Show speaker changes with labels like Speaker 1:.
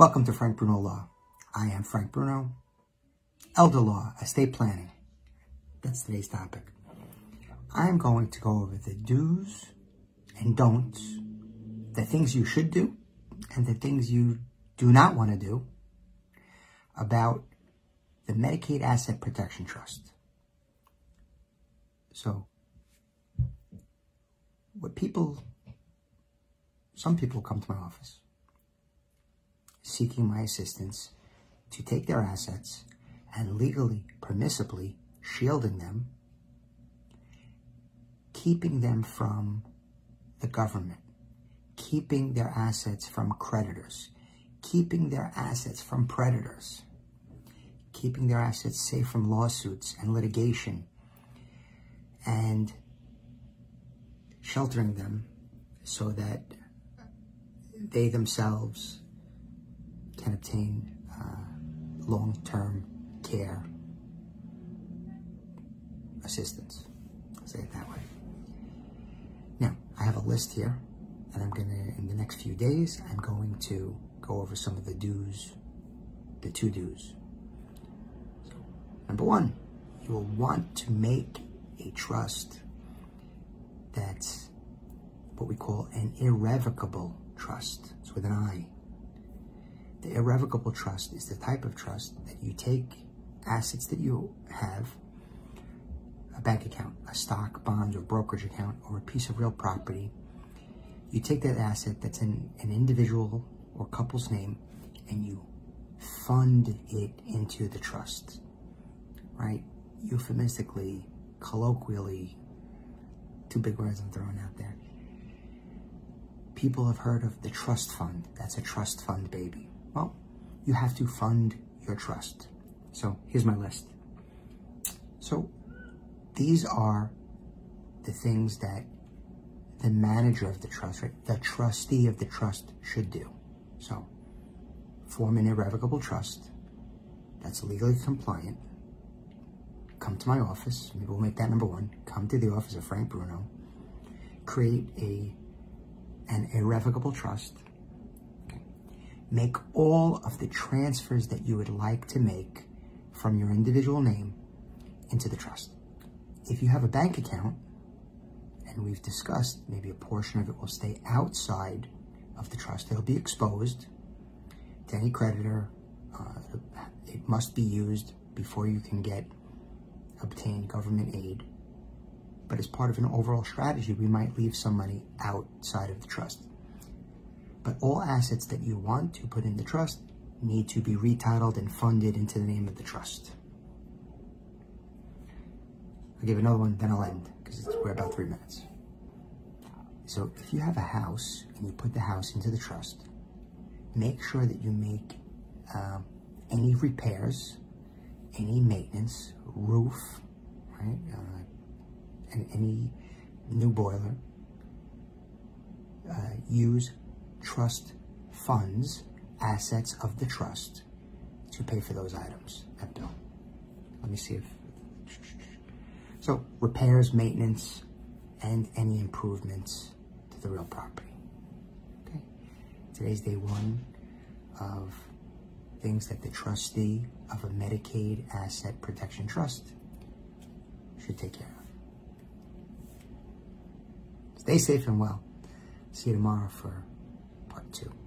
Speaker 1: Welcome to Frank Bruno Law. I am Frank Bruno. Elder Law, Estate Planning. That's today's topic. I'm going to go over the do's and don'ts, the things you should do, and the things you do not want to do about the Medicaid Asset Protection Trust. So, what people, some people come to my office seeking my assistance to take their assets and legally, permissibly shielding them, keeping them from the government, keeping their assets from creditors, keeping their assets from predators, keeping their assets safe from lawsuits and litigation, and sheltering them so that they themselves can obtain uh, long-term care assistance. I'll say it that way. Now, I have a list here, and I'm going to, in the next few days, I'm going to go over some of the do's, the two do's. So, number one, you will want to make a trust that's what we call an irrevocable trust. It's with an I. The irrevocable trust is the type of trust that you take assets that you have, a bank account, a stock, bond, or brokerage account, or a piece of real property. You take that asset that's in an individual or couple's name and you fund it into the trust, right? Euphemistically, colloquially, two big words I'm throwing out there. People have heard of the trust fund. That's a trust fund baby. Well, you have to fund your trust. So here's my list. So these are the things that the manager of the trust, right, the trustee of the trust should do. So form an irrevocable trust that's legally compliant. Come to my office. Maybe we'll make that number one. Come to the office of Frank Bruno. Create a an irrevocable trust make all of the transfers that you would like to make from your individual name into the trust. If you have a bank account, and we've discussed maybe a portion of it will stay outside of the trust, it'll be exposed to any creditor. Uh, it must be used before you can get obtain government aid. But as part of an overall strategy, we might leave some money outside of the trust. But all assets that you want to put in the trust need to be retitled and funded into the name of the trust. I'll give another one, then I'll end, because we're about three minutes. So if you have a house and you put the house into the trust, make sure that you make uh, any repairs, any maintenance, roof, right, uh, and any new boiler, uh, use trust funds assets of the trust to pay for those items, that bill. Let me see if, so repairs, maintenance, and any improvements to the real property. Okay. Today's day one of things that the trustee of a Medicaid asset protection trust should take care of. Stay safe and well. See you tomorrow for two.